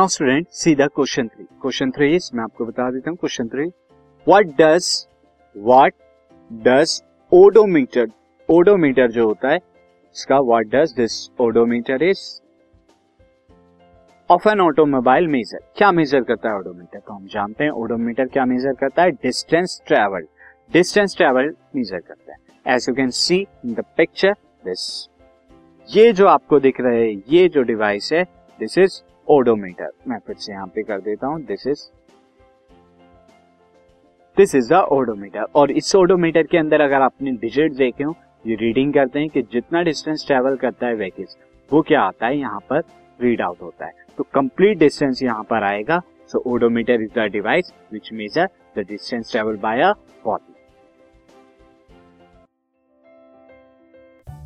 Now student सीधा question three question three is मैं आपको बता देता हूँ question three what does what does odometer odometer जो होता है, इसका what does this odometer is of an automobile measure क्या मेजर करता है ओडोमीटर तो हम जानते हैं ओडोमीटर क्या मेजर करता है? Distance travel distance travel measure करता है. As you can see in the picture this ये जो आपको दिख रहा है, ये जो डिवाइस है दिस इज़ ओडोमीटर मैं फिर से यहाँ पे कर देता हूँ this is this is the odometer और इस ओडोमीटर के अंदर अगर आपने डिजिट देखे हो ये रीडिंग करते हैं कि जितना डिस्टेंस ट्रेवल करता है व्हीकल वो क्या आता है? यहाँ पर रीड आउट होता है। तो कंप्लीट डिस्टेंस यहाँ पर आएगा। So odometer is the device which measure the distance travel by a body